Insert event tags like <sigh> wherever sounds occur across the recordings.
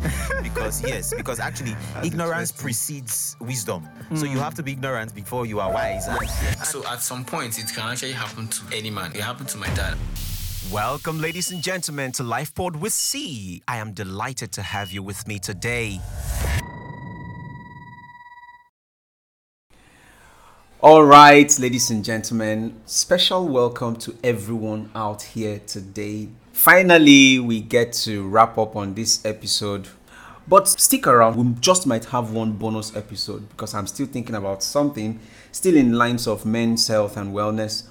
<laughs> because yes, because actually ignorance precedes wisdom. So hmm. you have to be ignorant before you are wise. And So at some point, it can actually happen to any man. It happened to my dad. Welcome, ladies and gentlemen, to LifePod with C. I am delighted to have you with me today. All right, ladies and gentlemen, special welcome to everyone out here today. Finally, we get to wrap up on this episode. But stick around, we just might have one bonus episode because I'm still thinking about something still in lines of men's health and wellness.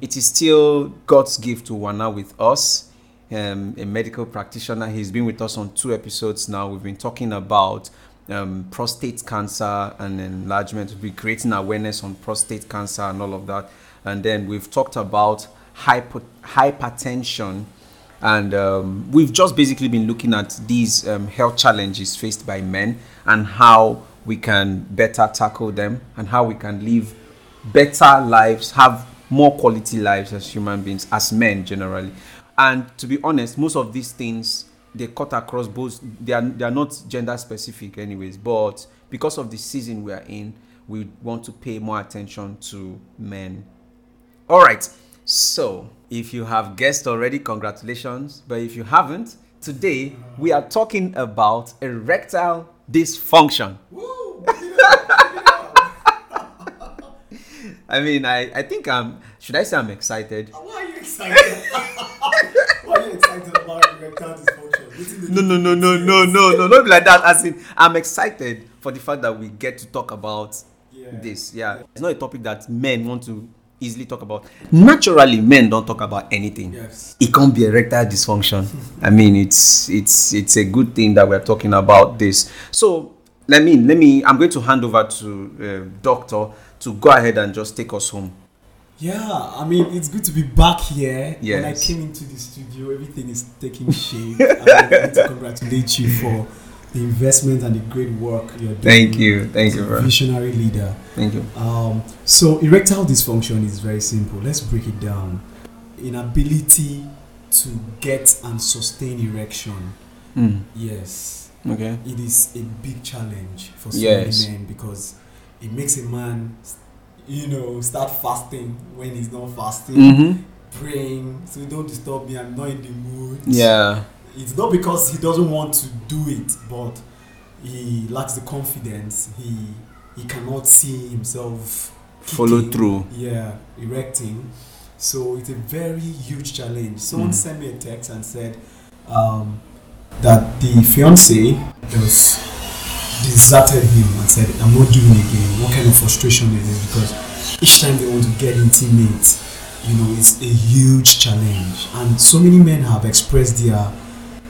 It is still God's gift to Wana with us, um, a medical practitioner. He's been with us on two episodes now. We've been talking about um, prostate cancer and enlargement. Been creating awareness on prostate cancer and all of that. And then we've talked about hypo- hypertension. And um, we've just basically been looking at these um, health challenges faced by men and how we can better tackle them and how we can live better lives, have more quality lives as human beings, as men generally. And to be honest, most of these things they cut across both. They are they are not gender specific, anyways. But because of the season we are in, we want to pay more attention to men. All right. So if you have guessed already, congratulations. But if you haven't, today we are talking about erectile dysfunction. <laughs> I mean, I, I think I'm. Should I say I'm excited? Why are you excited? <laughs> Why are you excited about erectile dysfunction? No, no, no, no, no, no, no, not like that. As in, I'm excited for the fact that we get to talk about Yeah. this. Yeah, it's not a topic that men want to easily talk about. Naturally, men don't talk about anything. Yes. It can't be erectile dysfunction. I mean, it's it's it's a good thing that we're talking about this. So let me let me. I'm going to hand over to uh, doctor to go ahead and just take us home. Yeah, I mean it's good to be back here. When I came into the studio, everything is taking shape. <laughs> I want to congratulate you for the investment and the great work you're doing. Thank you, thank you, bro. Visionary leader. Thank you. Um, so erectile dysfunction is very simple. Let's break it down. Inability to get and sustain erection. Mm, Yes. okay. it is a big challenge for so Yes. many men because it makes a man you know start fasting when he's not fasting Mm-hmm. praying so don't disturb me i'm not in the mood Yeah. it's not because he doesn't want to do it but he lacks the confidence he he cannot see himself Follow kicking, through. yeah erecting so it's a very huge challenge someone Mm. sent me a text and said um, that the fiance just deserted him and said i'm not doing it again. What kind of frustration is it? because each time they want to get intimate you know it's a huge challenge. And so many men have expressed their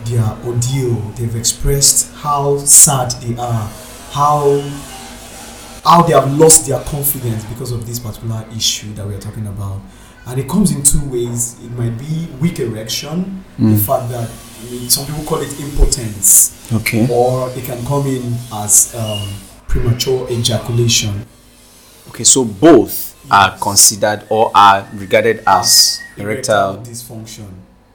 their ordeal. They've expressed how sad they are how how they have lost their confidence because of this particular issue that we are talking about. And it comes in two ways. It might be weak erection the Mm. fact that some people call it impotence Okay. or it can come in as um, premature ejaculation Okay, so both are considered or are regarded as erectile. dysfunction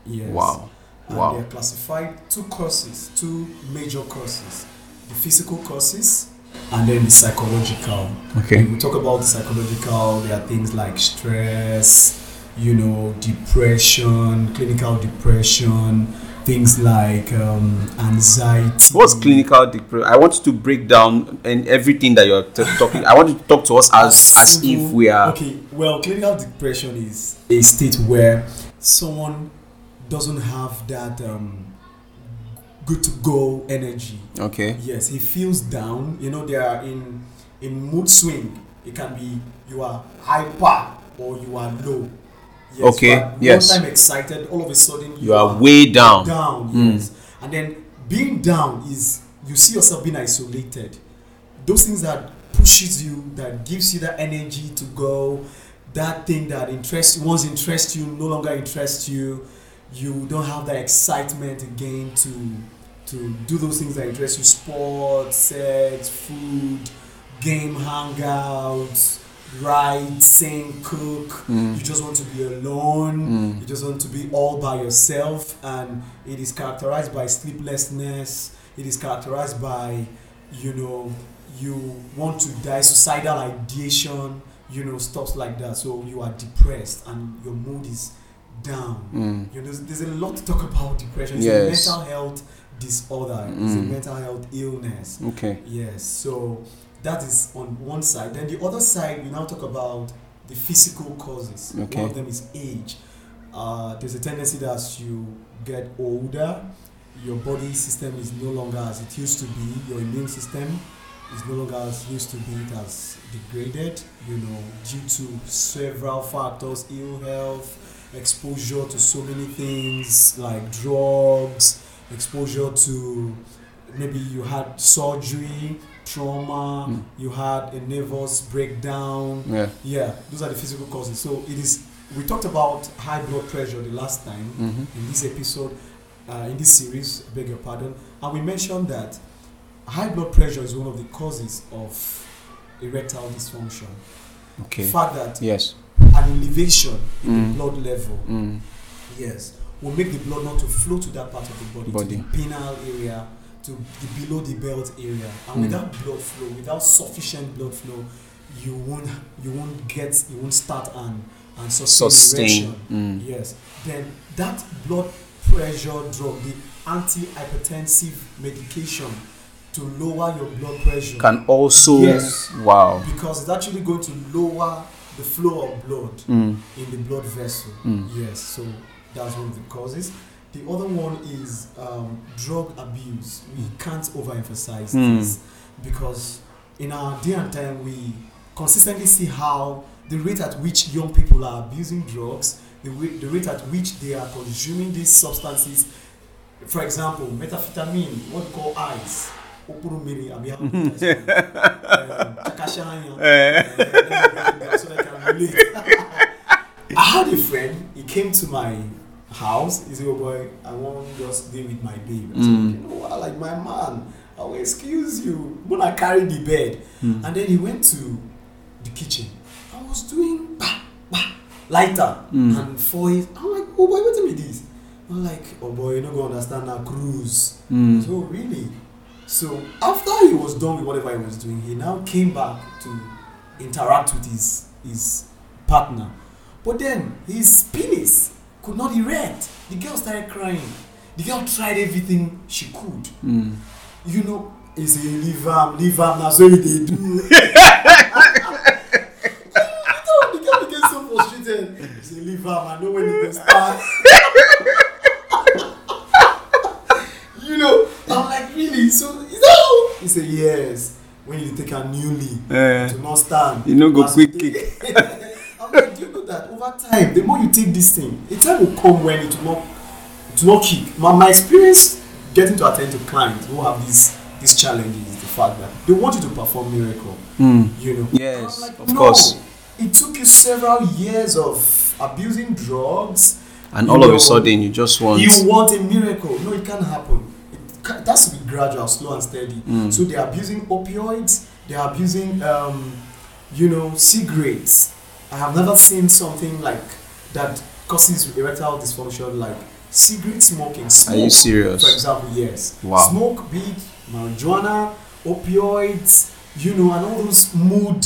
yes Wow. and Wow. they're classified two causes two major causes the physical causes and then the psychological Okay. when we talk about the psychological there are things like stress you know depression clinical depression things like um, anxiety What's clinical depression? I want you to break down and everything that you're t- talking. I want you to talk to us as as if we are. okay well clinical depression is a state where someone doesn't have that um, good to go energy Okay. yes he feels down you know they are in in mood swing it can be you are hyper or you are low yes, Okay, you yes. one time excited all of a sudden You are way down. down Mm. yes and then being down is you see yourself being isolated those things that pushes you that gives you that energy to go that thing that interests once interests you no longer interests you you don't have that excitement again to to do those things that interest you sports sex food game hangouts write sing cook Mm. you just want to be alone Mm. you just want to be all by yourself and it is characterized by sleeplessness it is characterized by you know you want to die suicidal ideation you know stuff like that so you are depressed and your mood is down Mm. you know there's, there's a lot to talk about depression it's Yes. a mental health disorder it's a Mm. mental health illness Okay. Yes, so that is on one side. Then the other side, we now talk about the physical causes. Okay. One of them is age. Uh, there's a tendency that as you get older, your body system is no longer as it used to be. Your immune system is no longer as it used to be. It has degraded, you know, due to several factors, ill health, exposure to so many things like drugs, exposure to maybe you had surgery, trauma, Mm. you had a nervous breakdown. Yeah. Yeah, those are the physical causes. So it is. We talked about high blood pressure the last time Mm-hmm. in this episode, uh, in this series. I beg your pardon, and we mentioned that high blood pressure is one of the causes of erectile dysfunction. Okay. The fact that Yes. an elevation in Mm. the blood level, Mm. yes, will make the blood not to flow to that part of the body, Body. to the penile area, to the below the belt area, and Mm. without blood flow, without sufficient blood flow, you won't you won't get you won't start and and sustain, Sustain. Mm. Yes. Then that blood pressure drug, the anti-hypertensive medication to lower your blood pressure, Can also. Yes. Wow. because it's actually going to lower the flow of blood Mm. in the blood vessel. Mm. Yes, so that's one of the causes. The other one is um, drug abuse. We can't overemphasize Mm. this because in our day and time we consistently see how the rate at which young people are abusing drugs, the, way, the rate at which they are consuming these substances. For example, methamphetamine, what we call ice. Opurumiri, abi how? So they can relate. <laughs> I had a friend, he came to my house, he said, Oh boy, I want to just stay with my babe. I said, Mm. You know what, like my man, I will excuse you. When I carry the bed. Mm. And then he went to the kitchen. I was doing bah, bah, lighter Mm. and for it. I'm like, oh boy, what me this? I'm like, oh boy, you're not gonna understand now cruise. Mm. So really? So after he was done with whatever he was doing, he now came back to interact with his his partner. But then his penis could not erect. The girl started crying. The girl tried everything she could. Mm. You know, he say leave am, leave na so e dey do. <laughs> <laughs> the girl became so frustrated. He say leave am, I know when it go start. you know, I'm like really. So is that how? He say yes. When you take a newly Eh. to not stand. You know, go quick you <laughs> take- I'm like, do you know that over time, the more you take this thing, a time will come when it will not, it will not kick. My, my experience getting to attend to clients who have these these challenges is the fact that they want you to perform miracle. Mm. You know. Yes, like, of no. course. It took you several years of abusing drugs. And all of a sudden, you just want. You want a miracle. No, it can't happen. It, it has to be gradual, slow and steady. Mm. So they're abusing opioids. They're abusing, um, you know, cigarettes. I have never seen something like that causes erectile dysfunction like cigarette smoking. Smoke, Are you serious? For example, yes. Wow. Smoke, it marijuana, opioids, you know, and all those mood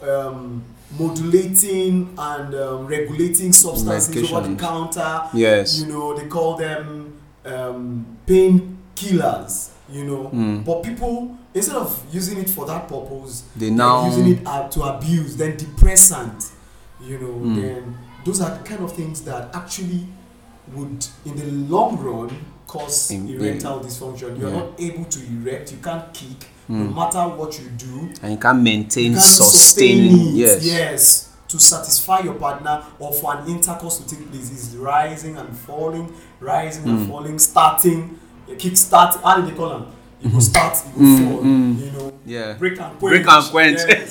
um, modulating and um, regulating substances over the counter. Yes. You know, they call them um, pain killers. You know, Mm. but people instead of using it for that purpose, They now. using it uh, to abuse. Then depressant. You know, Mm. then those are the kind of things that actually would, in the long run, cause In- erectile dysfunction. You're Yeah. not able to erect. You can't kick. No Mm. matter what you do, And you can't maintain you sustaining. sustain it. Yes. yes. To satisfy your partner or for an intercourse to take place is rising and falling, rising Mm. and falling, starting, kick start. How do they call them? You go start, you go Mm, fall. mm. You know, Yeah. break and quench. Break and quench. Yes.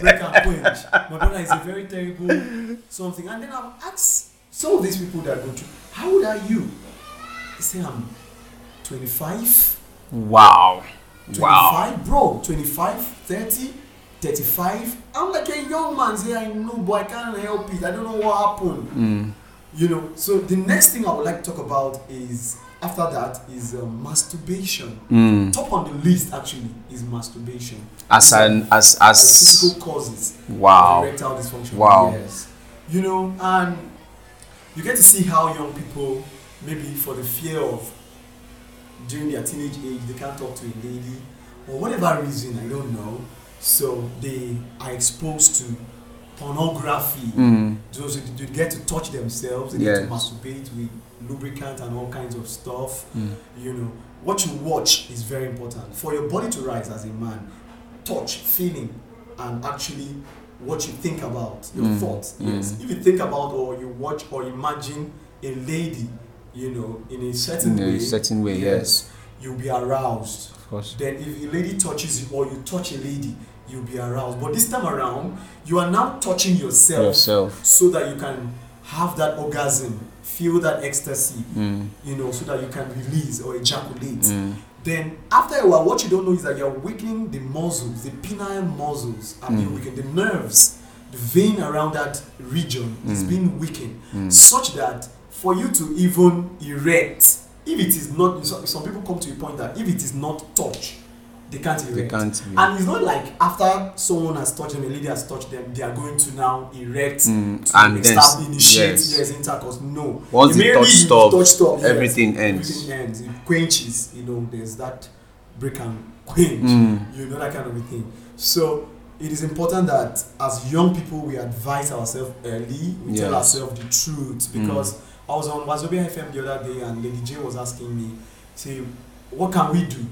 break and quench. My brother is a very terrible something. And then I've asked some of these people that go to, how old are you? They say I'm 25. Wow. 25, Wow. bro, 25, 30, 35. I'm like a young man say I know, but I can't help it. I don't know what happened. Mm. You know, so the next thing I would like to talk about is after that is um, masturbation. Mm. Top on the list actually is masturbation. As an as As as physical causes wow. erectile dysfunction. Wow. Yes. You know, and you get to see how young people, maybe for the fear of during their teenage age, they can't talk to a lady, or whatever reason, I don't know. So they are exposed to pornography. Mm. So they get to touch themselves, they Yes. get to masturbate with lubricant and all kinds of stuff. Mm. You know, what you watch is very important. For your body to rise as a man, touch, feeling, and actually what you think about, your Mm. thoughts. Mm. Yes. If you think about or you watch or imagine a lady, you know, in a certain In way, a certain way, yes. you'll be aroused. Of course. Then if a lady touches you or you touch a lady, you'll be aroused. But this time around, you are now touching yourself Yourself. so that you can have that orgasm, feel that ecstasy, Mm. you know, so that you can release or ejaculate. Mm. Then after a while, what you don't know is that you're weakening the muscles, the penile muscles are being Mm. weakened, the nerves, the vein around that region is Mm. being weakened, Mm. such that for you to even erect, if it is not, some some people come to a point that if it is not touch, they can't erect. They can't. be- And it's not like after someone has touched them, a lady has touched them, they are going to now erect Mm. to And then initiate yes. yes. intercourse. No. Once the touch stops, touch stop, yes, everything ends. Everything ends. It quenches. You know, there's that break and quench. Mm. You know that kind of a thing. So it is important that as young people we advise ourselves early. We tell ourselves the truth because I was on Wazobia FM the other day and Lady J was asking me, say, what can we do?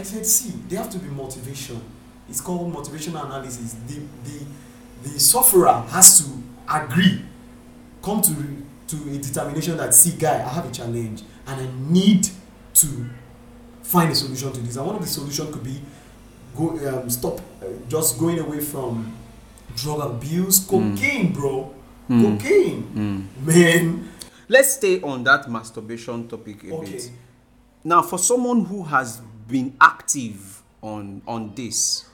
I said, see, they have to be motivation. It's called motivational analysis. The the the sufferer has to agree, come to to a determination that see, guy, I have a challenge and I need to find a solution to this. And one of the solutions could be go um, stop uh, just going away from drug abuse, Mm. cocaine, bro, Mm. cocaine, Mm. man. Let's stay on that masturbation topic a Okay. bit. Now, for someone who has been active on on this,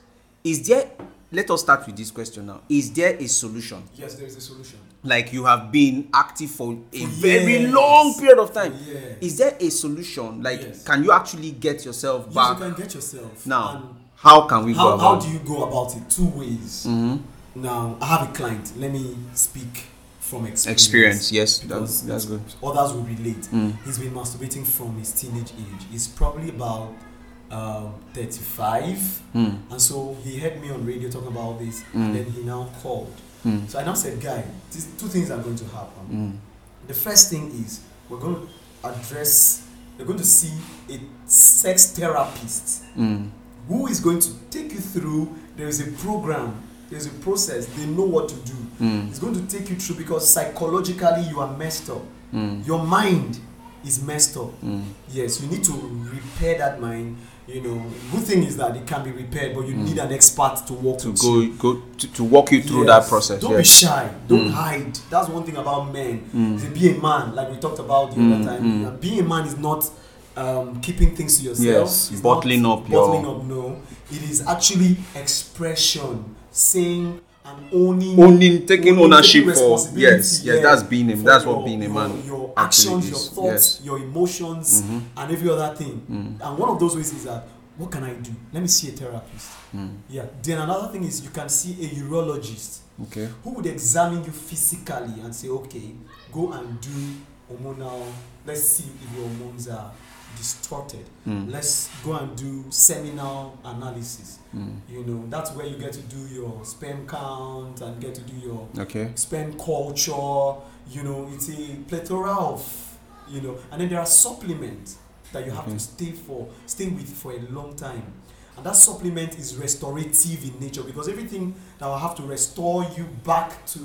is there? Let us start with this question now. Is there a solution? Yes, there is a solution. Like you have been active for a For very long period of time. Years. Is there a solution? Like, Yes. can you actually get yourself Yes, back? you can get yourself. Now, how can we go how, how do you go about it? Two ways. Mhm. Now, I have a client. Let me speak from experience. Experience, yes, that's, that's good. Others will relate. Mm. He's been masturbating from his teenage age. He's probably about um, 35. Mm. And so he heard me on radio talking about this. Mm. And then he now called. Mm. So I now said, Guy, these two things are going to happen. Mm. The first thing is we're going to address, we're going to see a sex therapist Mm. who is going to take you through. There is a program, there's a process, they know what to do. Mm. It's going to take you through because psychologically you are messed up. Mm. Your mind is messed up. Mm. Yes, you need to repair that mind. You know, good thing is that it can be repaired, but you Mm. need an expert to walk To go, you. go to, to walk you through Yes. that process. Don't yes. be shy. Don't Mm. hide. That's one thing about men. Mm. To be a man, like we talked about the Mm, other time. mm. Being a man is not um, keeping things to yourself. Yes, It's bottling up your- bottling up. No, it is actually expression, saying and owning, Owning, taking ownership for yes, yes, that's being for that's what being a your- man. Your actually actions, your thoughts, Yes. your emotions, Mhm. and every other thing. Mm. And one of those ways is that what can I do? Let me see a therapist. Mm. Yeah. Then another thing is you can see a urologist Okay. who would examine you physically and say, okay, go and do hormonal. Let's see if your hormones are distorted. Mm. Let's go and do seminal analysis. Mm. You know, that's where you get to do your sperm count and get to do your Okay. sperm culture. You know, it's a plethora of, you know, and then there are supplements that you have Okay. to stay for, stay with for a long time. And that supplement is restorative in nature because everything that will have to restore you back to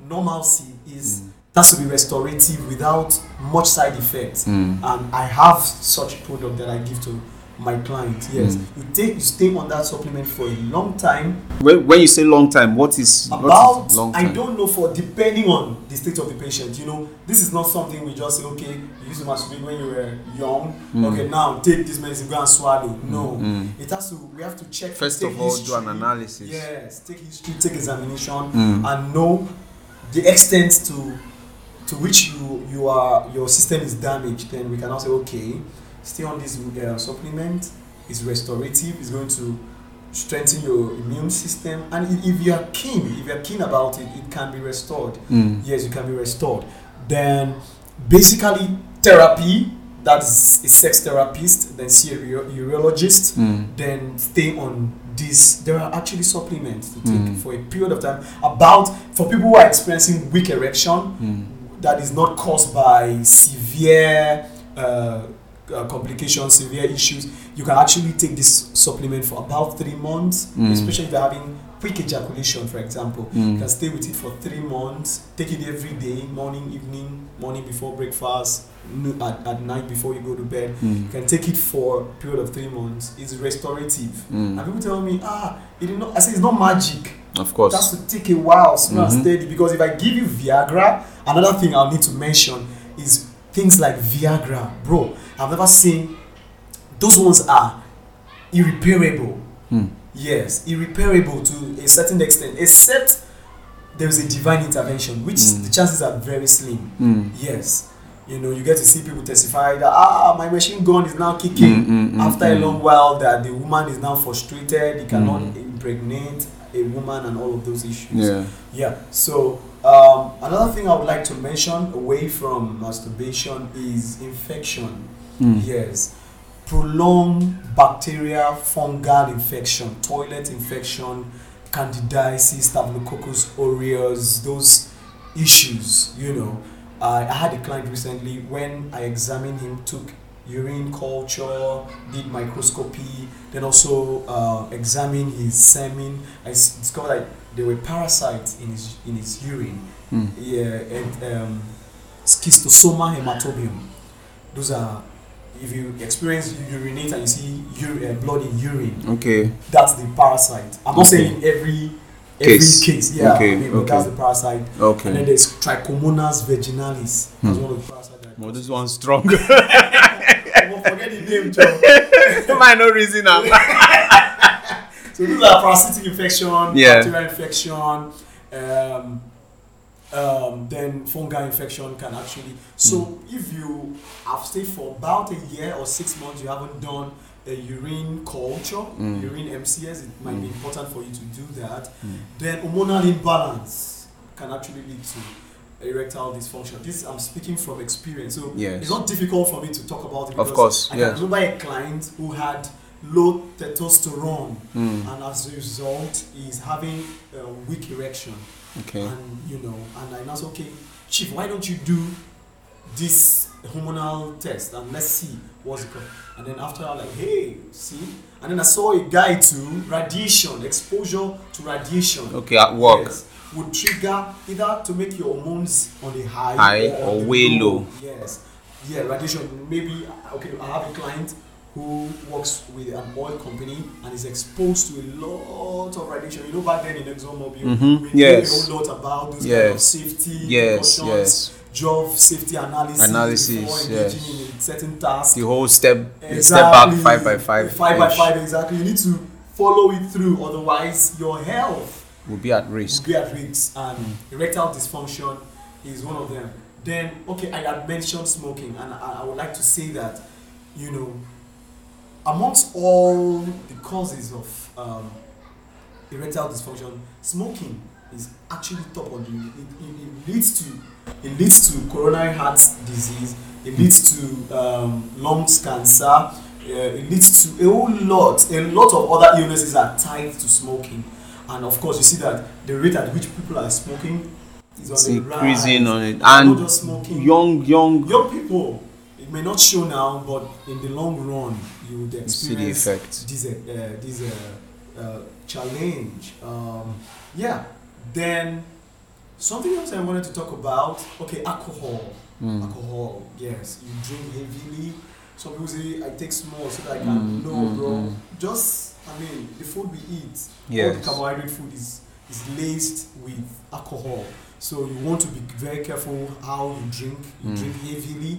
normalcy is Mm. That's to be restorative without much side effects. Mm. And I have such product that I give to my clients. Yes, Mm. you take you stay on that supplement for a long time. When, when you say long time, what is About is long I don't know for depending on the state of the patient. You know, this is not something we just say. Okay, you used to masturbate when you were young. Mm. Okay, now take this medicine, go and swallow. No, Mm. it has to. We have to check. First of all, do an analysis. Yes, take history, take examination, Mm. and know the extent to to which you you are your system is damaged, then we can now say, okay, stay on this uh, supplement. It's restorative. It's going to strengthen your immune system, and i- if you are keen, if you are keen about it, it can be restored. Mm. Yes, you can be restored. Then, basically, therapy. That's a sex therapist. Then see a uro- urologist Mm. then stay on this there are actually supplements to take Mm. for a period of time about for people who are experiencing weak erection Mm. That is not caused by severe uh, uh, complications severe issues you can actually take this supplement for about three months Mm. especially if you're having quick ejaculation for example you Mm. can stay with it for three months take it every day morning evening morning before breakfast at, at night before you go to bed you Mm. can take it for a period of three months it's restorative Mm. and people tell me, ah, it not. I say it's not magic. Of course. has to take a while, slow Mhm. and steady. Because if I give you Viagra, another thing I'll need to mention is things like Viagra, bro. I've never seen. Those ones are irreparable. Mm. Yes, irreparable to a certain extent, except there is a divine intervention, which Mm. the chances are very slim. Mm. Yes, you know, you get to see people testify that ah, my machine gun is now kicking Mm, mm, mm, after a long while that the woman is now frustrated he cannot impregnate a woman and all of those issues Yeah. yeah so um, another thing i would like to mention away from masturbation is infection Mm. yes prolonged bacterial fungal infection toilet infection candidiasis staphylococcus aureus those issues you know. I, I had a client recently when i examined him took urine culture did microscopy then also uh, examined his semen. I s- discovered that there were parasites in his in his urine. Mm. yeah and um, schistosoma hematobium. Those are if you experience urinate and you see ur- uh, blood in urine Okay. that's the parasite i'm not Okay. saying every every Case. case, yeah Okay, I mean, okay. that's the parasite Okay, and then there's trichomonas vaginalis that's Hmm. one of the parasites Well, this one's strong. Oh, <laughs> <laughs> forget the name Joe. Might no reason now. <laughs> so these are parasitic infection Yeah. bacterial infection um, um, then fungal infection can actually so Hmm. if you have stayed for about a year or six months you haven't done a urine culture Mm. urine mcs it might be Mm. important for you to do that Mm. then hormonal imbalance can actually lead to erectile dysfunction this i'm speaking from experience so Yes. it's not difficult for me to talk about it Of because course, i yes. remember a client who had low testosterone Mm. and as a result is having a weak erection Okay. and you know and i now say okay chief why don't you do this hormonal test and let's see what's it called and then after i'm like hey see and then i saw a guy too radiation exposure to radiation Okay, at work. yes, would trigger either to make your hormones on the high, High or the way low. Yes, yeah, radiation. Maybe okay. I have a client who works with an oil company and is exposed to a lot of radiation. You know, back then in ExxonMobil, Mhm, we yes. knew a whole lot about those kind of safety Yes, yes. job safety analysis, Analysis, before yes. in a certain task. The whole step, step back five by five. Five by five, exactly. You need to follow it through, otherwise your health Will be at risk. will be at risk and erectile dysfunction is one of them then okay i had mentioned smoking and i, I would like to say that you know amongst all the causes of um, erectile dysfunction smoking is actually top on the it, it, it leads to it leads to coronary heart disease it leads to um, lungs cancer uh, it leads to a whole lot a lot of other illnesses are tied to smoking and of course you see that the rate at which people are smoking is on It's the increasing rise. on it. And young, young. young people may not show now but in the long run you would You experience effect. this uh, this uh, uh, challenge. Um, yeah. Then something else i wanted to talk about okay alcohol. Mm. alcohol yes. You drink heavily. Some people say i take small so that i can Mm, no mm, bro. mm. just i mean the food we eat all the carbohydrate food is is laced with alcohol. So you want to be very careful how you drink. You Mm. drink heavily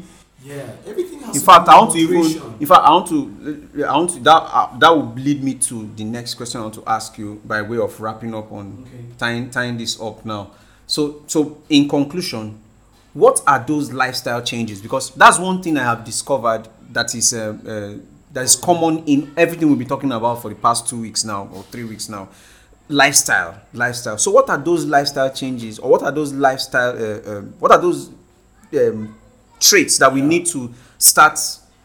yeah everything has In fact, I want to even. In fact, I want to. I want to. That uh, that will lead me to the next question I want to ask you by way of wrapping up on okay tying tying this up now. So so in conclusion, what are those lifestyle changes? Because that's one thing I have discovered that is uh, uh, that is common in everything we've been talking about for the past two weeks now or three weeks now. Lifestyle, lifestyle. So, what are those lifestyle changes, or what are those lifestyle? Uh, um, what are those um, traits that we need to start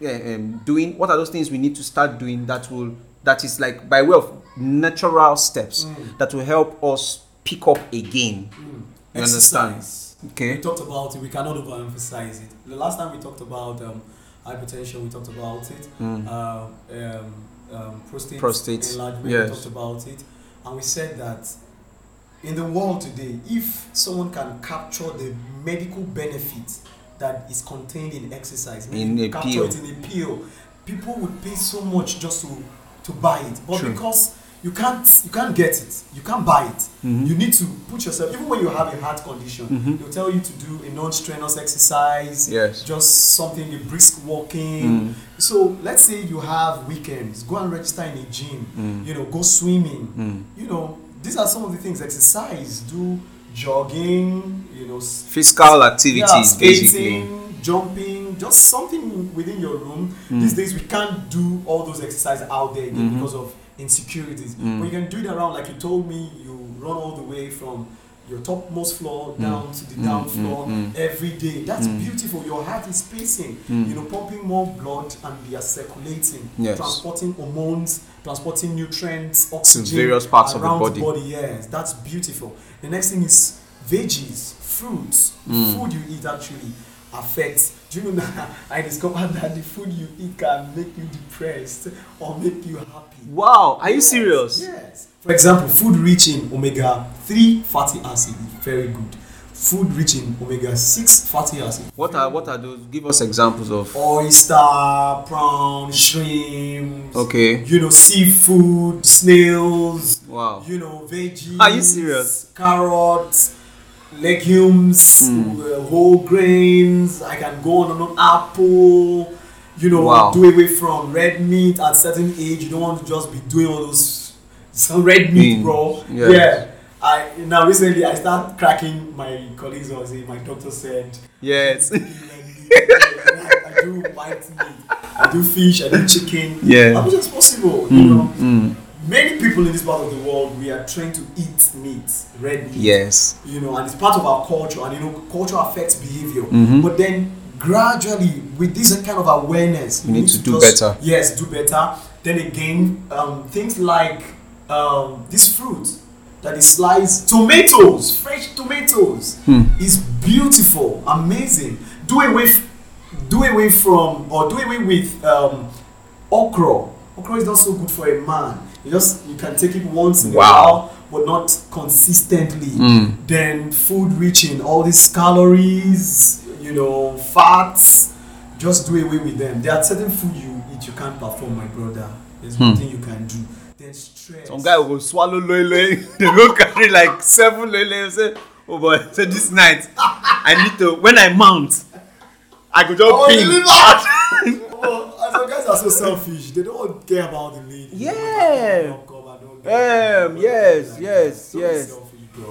um, doing? What are those things we need to start doing that will that is like by way of natural steps that will help us pick up again? You understand? Okay. We talked about it. We cannot overemphasize it. The last time we talked about um, hypertension, we talked about it. Mm. Uh, um, um, prostate, Prostate, enlargement, yes. we talked about it. And we said that in the world today, if someone can capture the medical benefit that is contained in exercise, In a capture it in a pill, people would pay so much just to to buy it. But True. because you can't you can't get it, you can't buy it. Mm-hmm. You need to put yourself even when you have a heart condition, mm-hmm. they'll tell you to do a non-strenuous exercise, Yes. just something a brisk walking. Mm. So let's say you have weekends, go and register in a gym, mm. you know, go swimming. Mm. You know, these are some of the things. Exercise, do jogging, you know, Physical activities, yeah, basically. skating, jumping, just something within your room. Mm. These days we can't do all those exercises out there again Mm-hmm. because of insecurities. Mm. But you can do it around, like you told me, you run all the way from your topmost floor down to the Mm, down mm, floor mm. every day. That's Mm. beautiful. Your heart is pacing, Mm. you know, pumping more blood and they are circulating, Yes. transporting hormones, transporting nutrients, oxygen various parts of the around body. Yes, that's beautiful. The next thing is veggies, fruits. Mm. food you eat actually affects. Do you know that <laughs> I discovered that the food you eat can make you depressed or make you happy? Wow, are you serious? Yes. For example, food rich in omega 3 fatty acid is very good. Food rich in omega 6 fatty acid. What are what are those? Give us examples of. Oyster, prawn, shrimp. Okay. You know, seafood, snails. Wow. You know, veggies. Are you serious? Carrots, legumes, Hmm. uh, whole grains. I can go on and on. Apple. You know, Wow. do away from red meat at a certain age. You don't want to just be doing all those <laughs> some red meat, Mm, bro. yes. Yeah. I now recently I start cracking my colleagues or say my doctor said Yes. I, I do white meat, I do fish, I do chicken. Yeah. How much is possible? You know, Mm. Many people in this part of the world we are trained to eat meat, red meat. Yes. You know, and it's part of our culture, and you know, culture affects behavior. Mhm. But then gradually, with this kind of awareness, We need to do better. Yes, do better. Then again, um, things like um, this fruit that is sliced tomatoes, fresh tomatoes, Hmm. is beautiful, amazing. Do away, f- do away from or do away with um, okra. Okra is not so good for a man. You just you can take it once in Wow. a while, but not consistently. Mm. Then food rich in all these calories, you know, fats. Just do away with them. There are certain food you eat you can't perform, my brother. There's Hmm. nothing you can do. Then stress. Some guy will swallow loy <laughs> They go carry like seven loy and say, "Oh boy, <laughs> so this night I need to when I mount, I go just Oh, pin." <laughs> really? and some guys are so selfish. They don't care about the lady. Yeah. Um. Yes. Like yes. Yes. Selfish.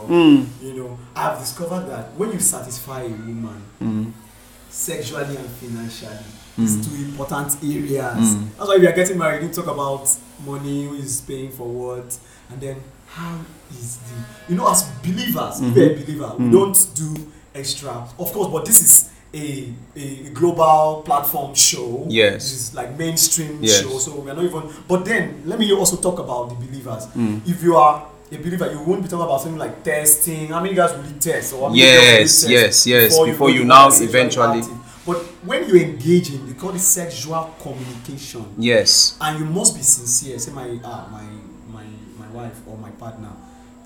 Mm. You know, I've discovered that when you satisfy a woman Mm. sexually and financially, Mm. it's two important areas. Mm. That's why if you're getting married, you talk about money, who is paying for what, and then how is the you know as believers, if you're a believer, we Mhm. don't do extra. Of course, but this is a, a global platform show. Yes. Is like mainstream Yes. show. So we're not even but then let me also talk about the believers. Mm. If you are a believer, you won't be talking about something like testing. How many guys really test? Or Yes, test yes, yes, before go you to now eventually- active? But when you engage in, they call it sexual communication, Yes. and you must be sincere. Say my ah my my my wife or my partner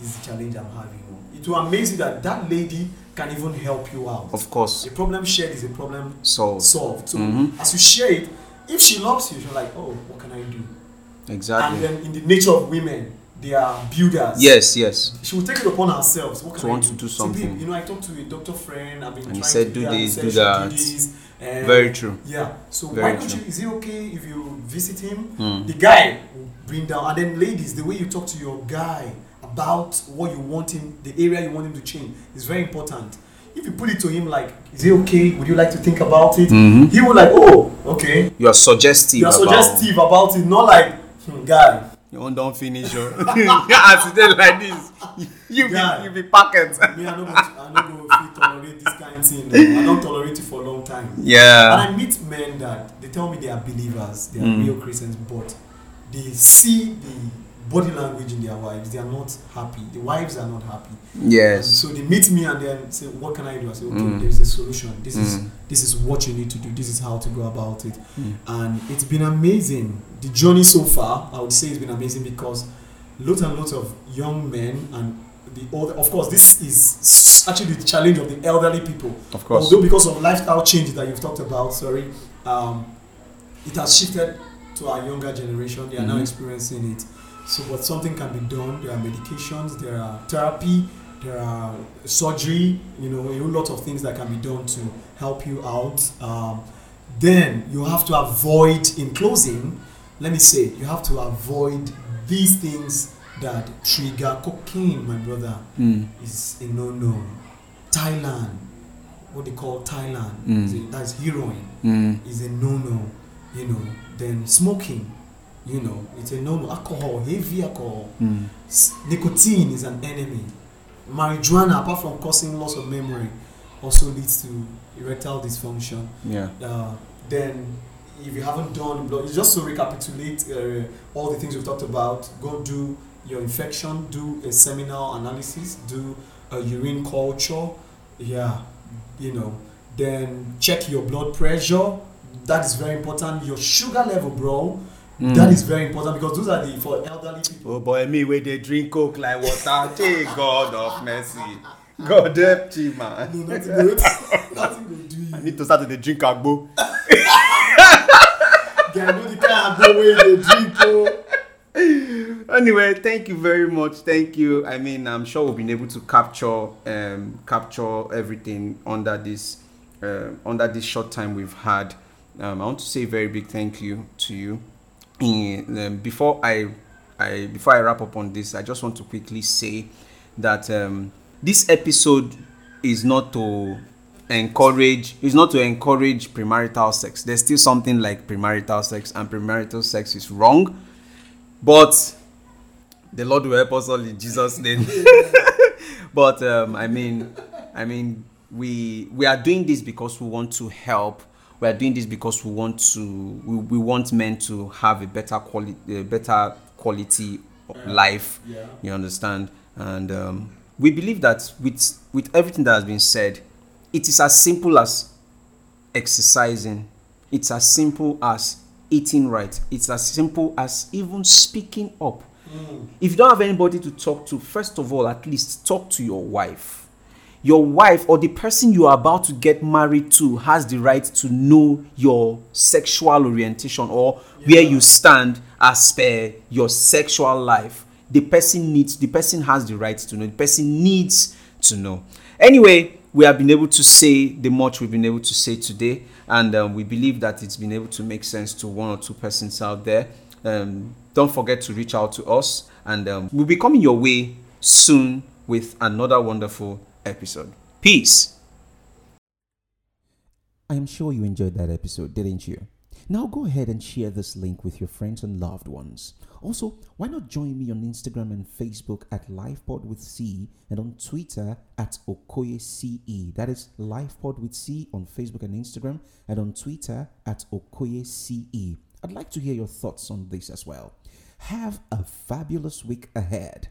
is the challenge I'm having. oh." It will amaze you that that lady can even help you out. Of course. A problem shared is a problem So solved. So Mhm. as you share it, if she loves you, she's like, oh, what can I do? exactly. And then in the nature of women, they are builders. Yes, yes. She will take it upon herself. What can To I want do? to do something. "Babe, you know, I talked to a doctor friend. I've been And he said, to "Do this, do that." this, and Very true. Yeah. So Very why don't you? Is it okay if you visit him? Mm. The guy will bring down, and then ladies, the way you talk to your guy about what you want him, the area you want him to change, is very important. if you put it to him like, is it okay? Would you like to think about it? Mhm. He will like, oh, okay. You're suggestive. You're suggestive about it, not like, hmm, guy. You won't don't finish your. <laughs> As it is like this, you Yeah. be you be packet. Me, I don't go, I don't go fit tolerate this kind of thing. no. I don't tolerate it for a long time. Yeah. And I meet men that they tell me they are believers, they are Mm. real Christians, but they see the body language in their wives. They are not happy. The wives are not happy. Yes. so they meet me and then say, "What can I do?" I say, "Okay, Mm. there is a solution. This is Mm. this is what you need to do. This is how to go about it." Mm. And it's been amazing. The journey so far, I would say, it's been amazing because lots and lots of young men and the older. Of course, this is actually the challenge of the elderly people. Of course. Although because of lifestyle change that you've talked about, sorry, um, it has shifted to our younger generation. They are now Mhm. experiencing it. So, but something can be done. There are medications, there are therapy, there are surgery. You know, a whole lot of things that can be done to help you out. Um, then you have to avoid, in closing, let me say, you have to avoid these things that trigger cocaine, my brother Mm. is a no-no. Thailand, what they call Thailand, Mm. that's heroin, Mm. is a no-no. You know, then smoking, you know, it's a no-no. Alcohol, heavy alcohol, Mm. Nicotine is an enemy. Marijuana, apart from causing loss of memory, also leads to erectile dysfunction. Yeah. Uh, then, if you haven't done blood, just to recapitulate uh, all the things we've talked about, go do your infection, do a seminal analysis, do a urine culture, yeah, you know, then check your blood pressure. That is very important. Your sugar level, bro. Mm. That is very important because those are the for elderly people. Oh boy, me where they drink coke like water. Take God of mercy. God help you, man. No, nothing good. <laughs> nothing good do I you. need to start to drink agbo. <laughs> They know the kind of go where they drink. Oh. anyway, thank you very much. Thank you. I mean, I'm sure we've been able to capture um, capture everything under this uh, under this short time we've had. Um, I want to say a very big thank you to you. In, um, before I, I before I wrap up on this, I just want to quickly say that um, this episode is not to encourage is not to encourage premarital sex. There's still something like premarital sex and premarital sex is wrong. But the lord will help us all in jesus name. <laughs> But um, i mean i mean we we are doing this because we want to help we are doing this because we want to we, we want men to have a better quality a better quality of life. Yeah. you understand? And um, we believe that with with everything that has been said it is as simple as exercising. It's as simple as eating right. It's as simple as even speaking up. If you don't have anybody to talk to first of all at least talk to your wife your wife or the person you are about to get married to has the right to know your sexual orientation or where you stand as per your sexual life. The person needs the person has the right to know. The person needs to know. Anyway we have been able to say the much we've been able to say today and um, we believe that it's been able to make sense to one or two persons out there. Um, don't forget to reach out to us and um, we'll be coming your way soon with another wonderful episode peace I am sure you enjoyed that episode, didn't you? Now go ahead and share this link with your friends and loved ones. Also, why not join me on Instagram and Facebook at LifePod with C and on Twitter at Okoye CE. That is LifePod with C on Facebook and Instagram and on Twitter at Okoye CE. I'd like to hear your thoughts on this as well. Have a fabulous week ahead.